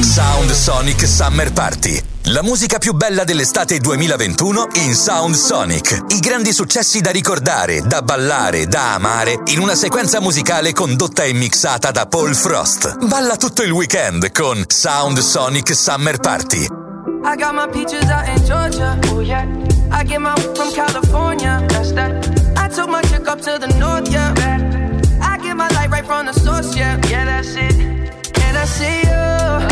Sound Sonic Summer Party. La musica più bella dell'estate 2021 in Sound Sonic. I grandi successi da ricordare, da ballare, da amare in una sequenza musicale condotta e mixata da Paul Frost. Balla tutto il weekend con Sound Sonic Summer Party. I got my peaches out in Georgia. Oh yeah. I get my from California. That's that. I took my chick up to the north, yeah. I get my light right from the source, yeah. Yeah, that's it. And I see you.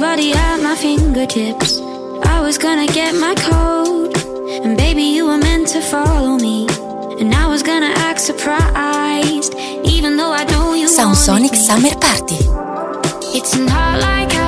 Everybody at my fingertips. I was gonna get my code, and baby, you were meant to follow me. And I was gonna act surprised, even though I know you Sound Sonic. Summer Party. It's not like I've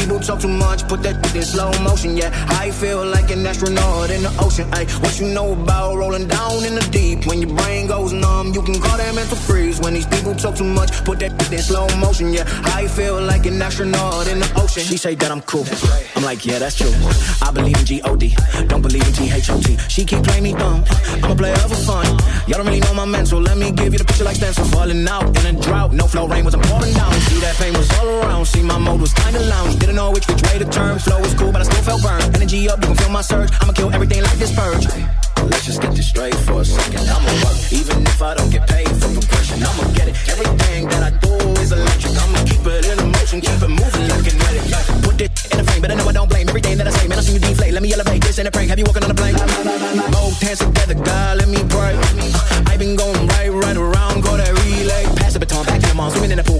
I feel like an astronaut in the ocean. Ay, what you know about rolling down in the deep? When your brain goes numb, you can call that mental freeze. When these people talk too much, put that in slow motion. Yeah, I feel like an astronaut in the ocean. She say that I'm cool. I'm like, yeah, that's true. I believe in G-O-D, don't believe in T-H-O-T. She keep playing me dumb. I'm a player for fun. Y'all don't really know my mental. Let me give you the picture like stencil. Falling out in a drought. No flow rain was pouring down. See that pain was all around. See my mode was kinda lounge. Didn't know which which way to turn. Flow is cool, but I still felt burned. Energy up, you can feel my surge. I'ma kill everything like this purge. Let's just get this straight for a second. I'ma work, even if I don't get paid for progression. I'ma get it. Everything that I do is electric. I'ma keep it in motion, keep it moving like kinetic. Put it in a frame, but I know I don't Hey, let me elevate this in a prank. Have you walking on a plane? Both hands together, God, let me pray. I've been going right, right around, go that relay. Pass the baton, back to the mom, swimming in the pool,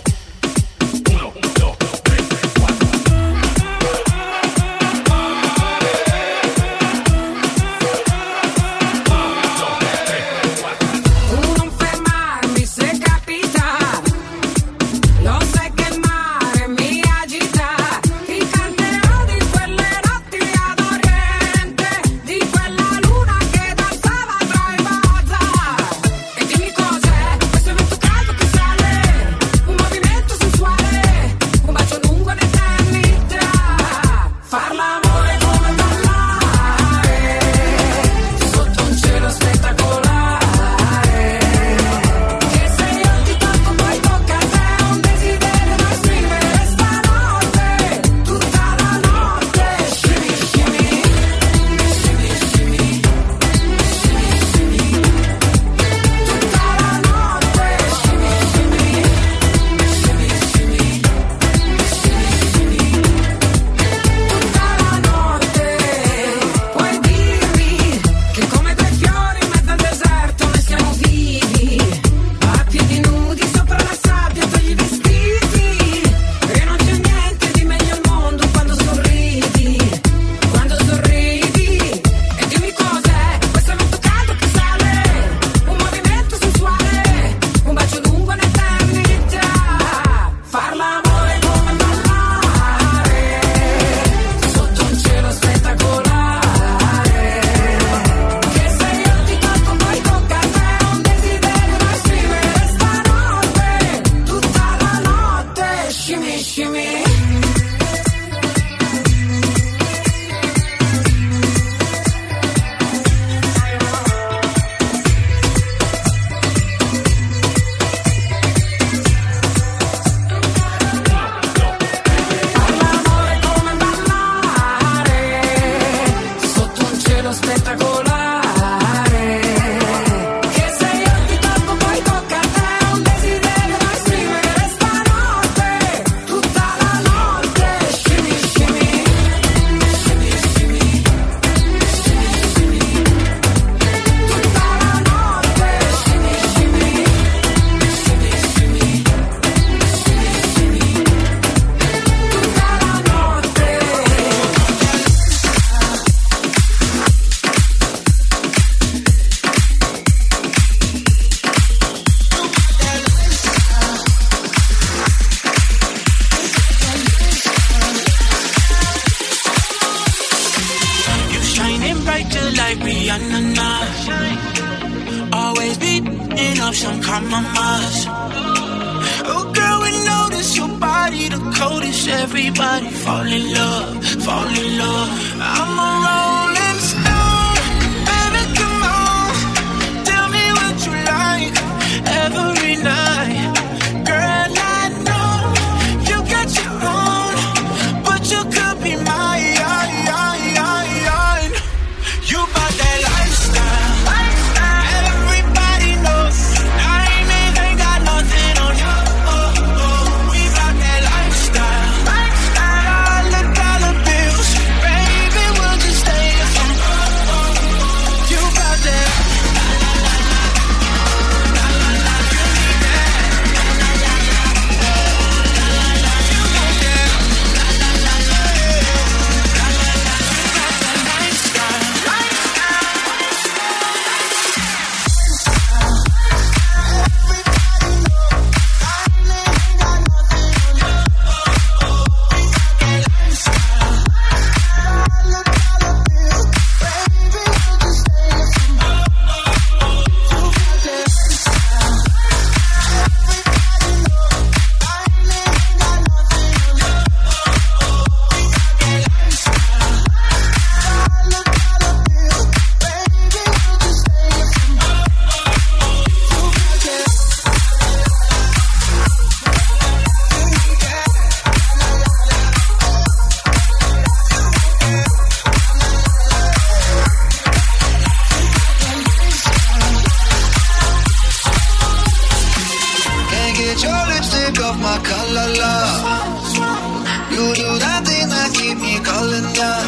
thing that keep me calling down.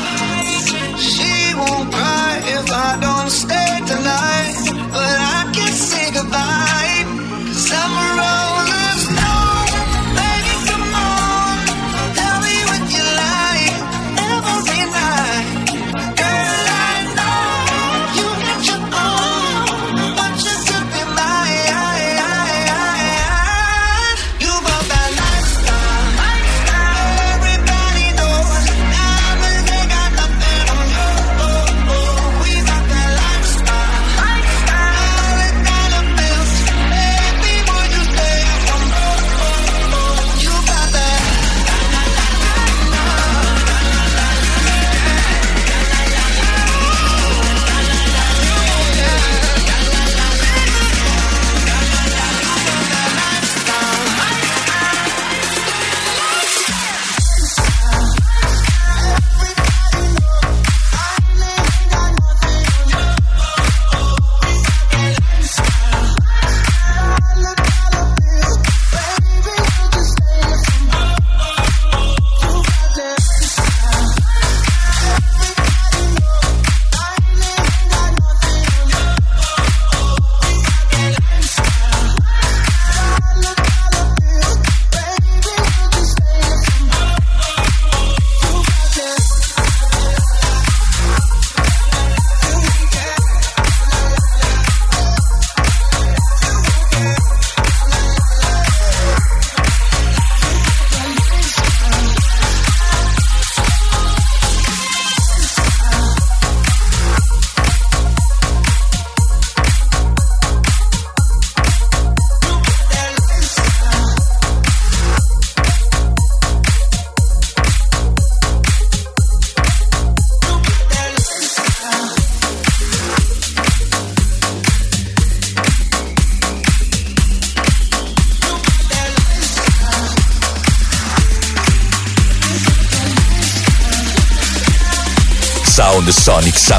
She won't cry if I don't stay.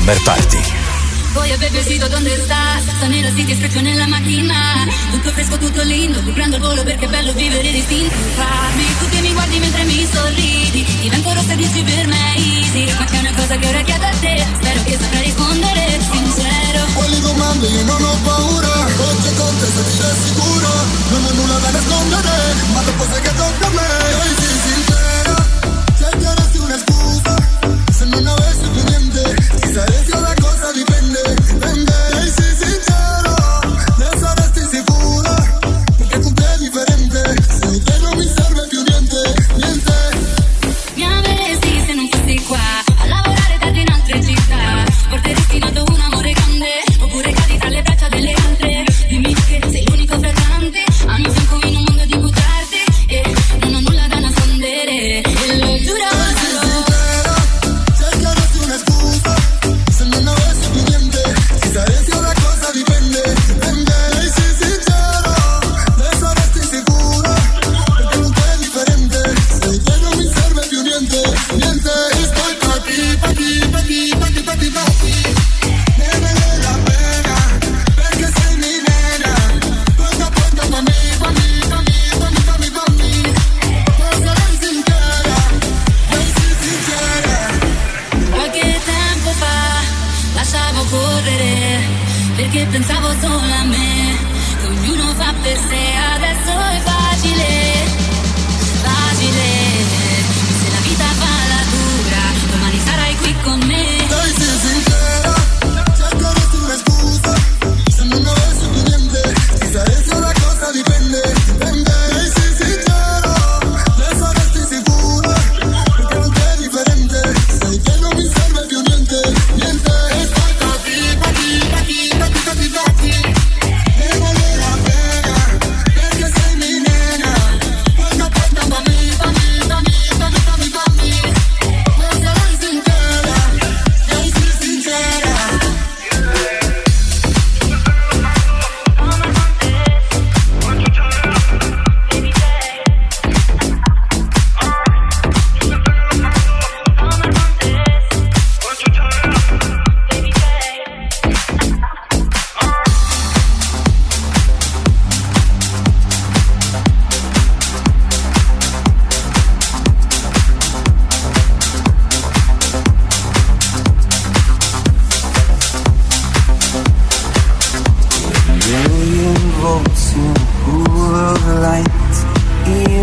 Summer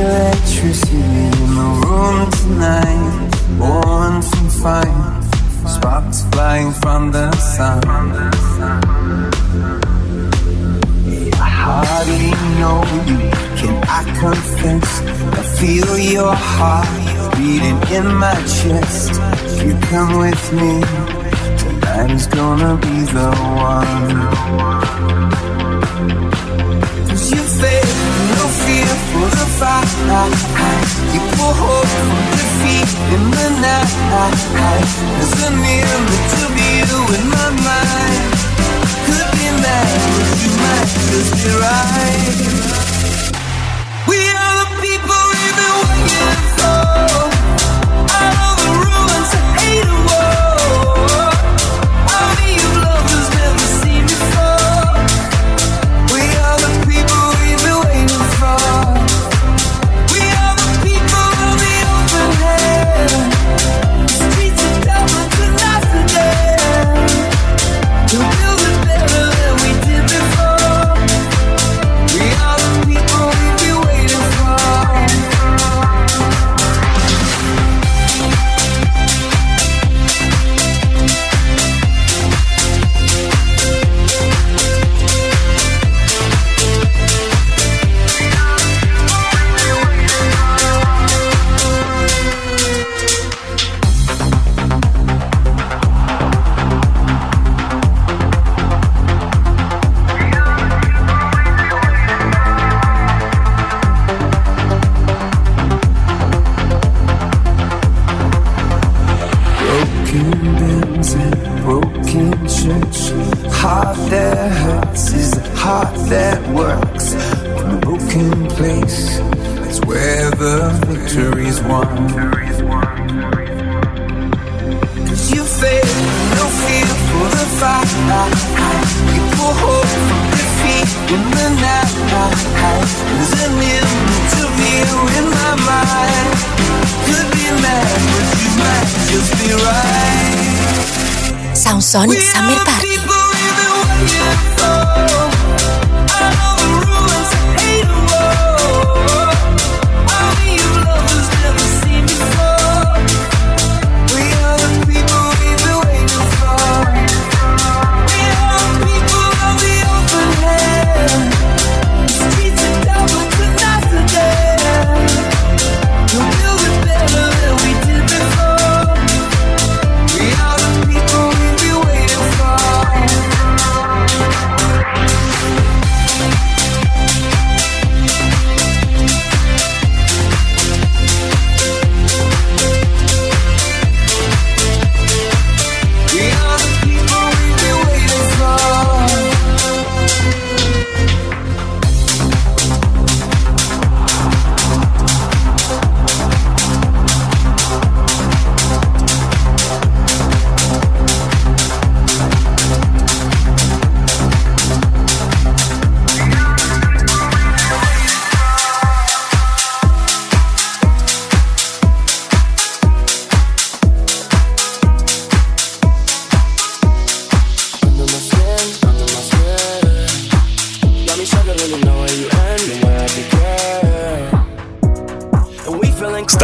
electricity in the room tonight. Born and fire, sparks flying from the sun. I hardly know you, can I confess? I feel your heart beating in my chest. If you come with me, tonight is gonna be the one fear for the fire. You pull hope from defeat in the night. There's a mirror to view in my mind. Could be mad, but you might just be right. We are the people we've been waiting for.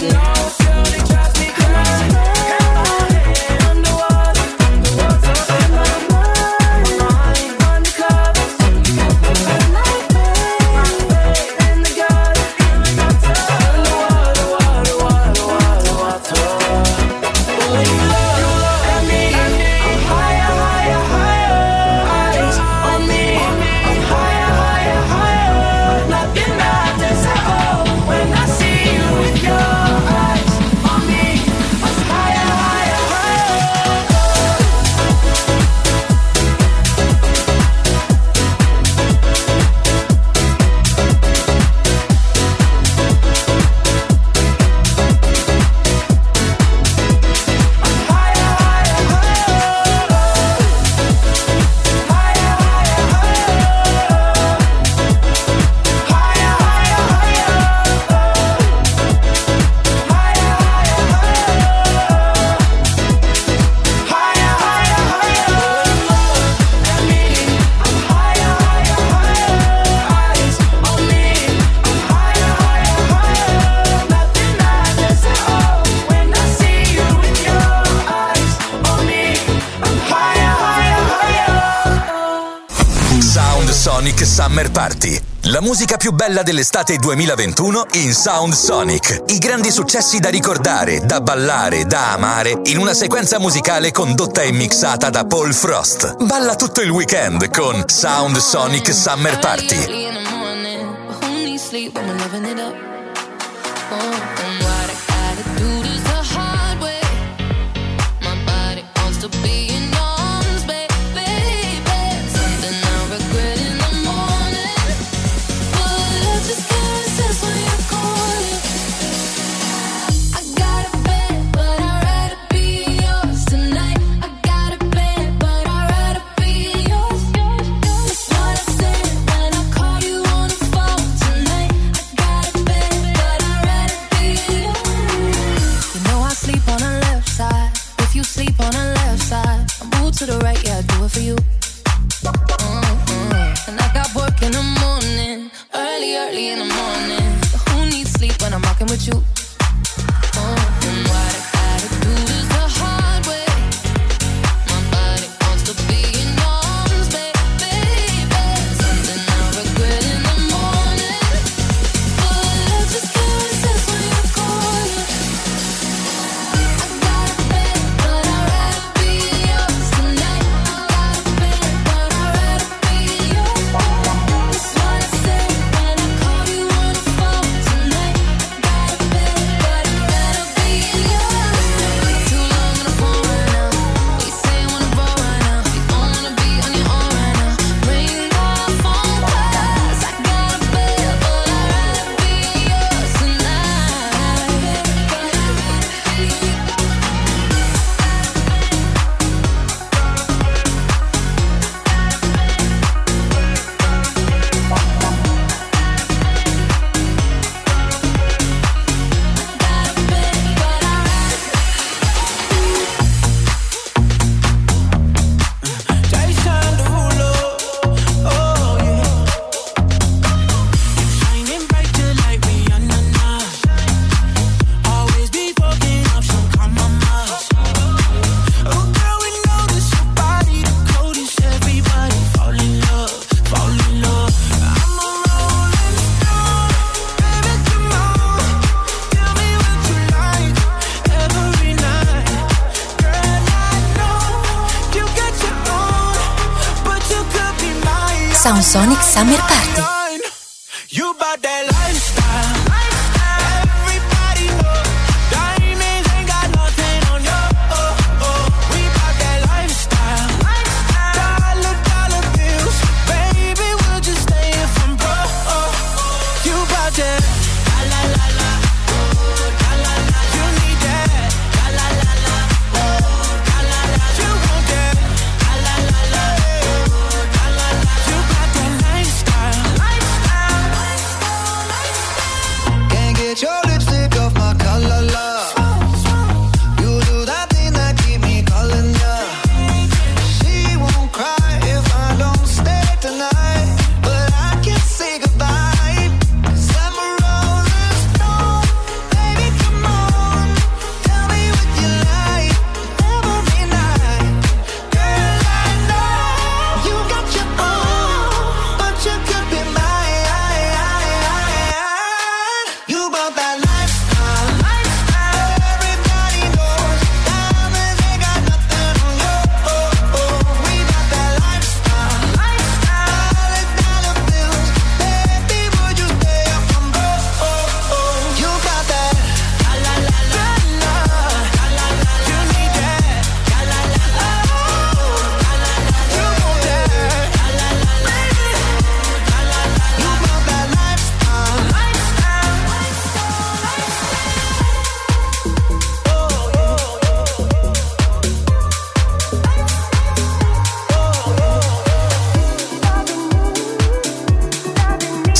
music. La musica più bella dell'estate 2021 in Sound Sonic. I grandi successi da ricordare, da ballare, da amare in una sequenza musicale condotta e mixata da Paul Frost. Balla tutto il weekend con Sound Sonic Summer Party.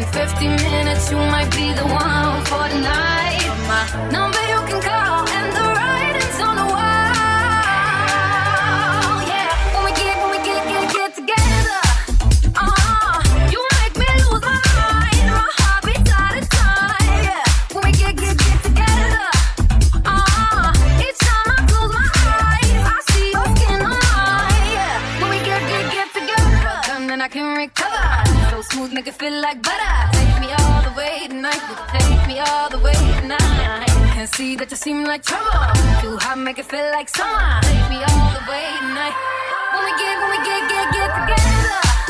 In 50 minutes, you might be the one for the night. My number. to seem like trouble. Too hot, make it feel like summer. Take me all the way tonight. When we get, when we get, get, get together.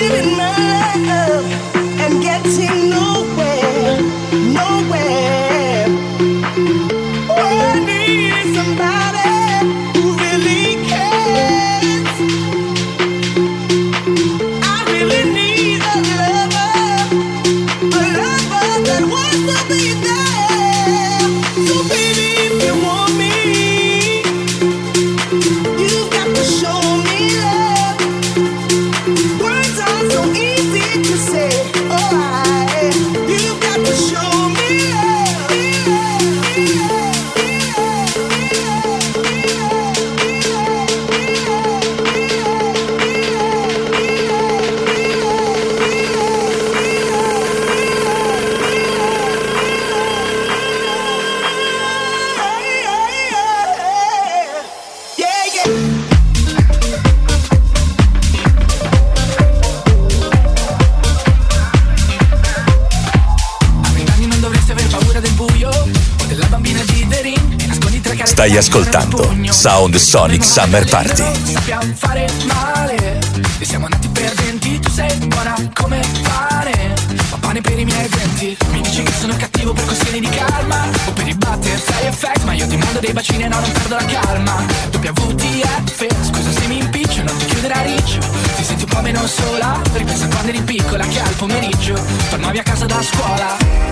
Giving love and getting nowhere, nowhere. Stai ascoltando? Sound Sonic Summer Party. Sappiamo fare male. E siamo nati perdenti Tu sei buona come pane. Ma pane per i miei denti Mi dici che sono cattivo per questioni di karma. O per i butterfly effect Ma io ti mando dei bacini e no non perdo la calma. WTF Scusa se mi impiccio non ti chiudere a riccio. Ti senti un po' meno sola Ripensa quando eri piccola che al pomeriggio Tornavi a casa da scuola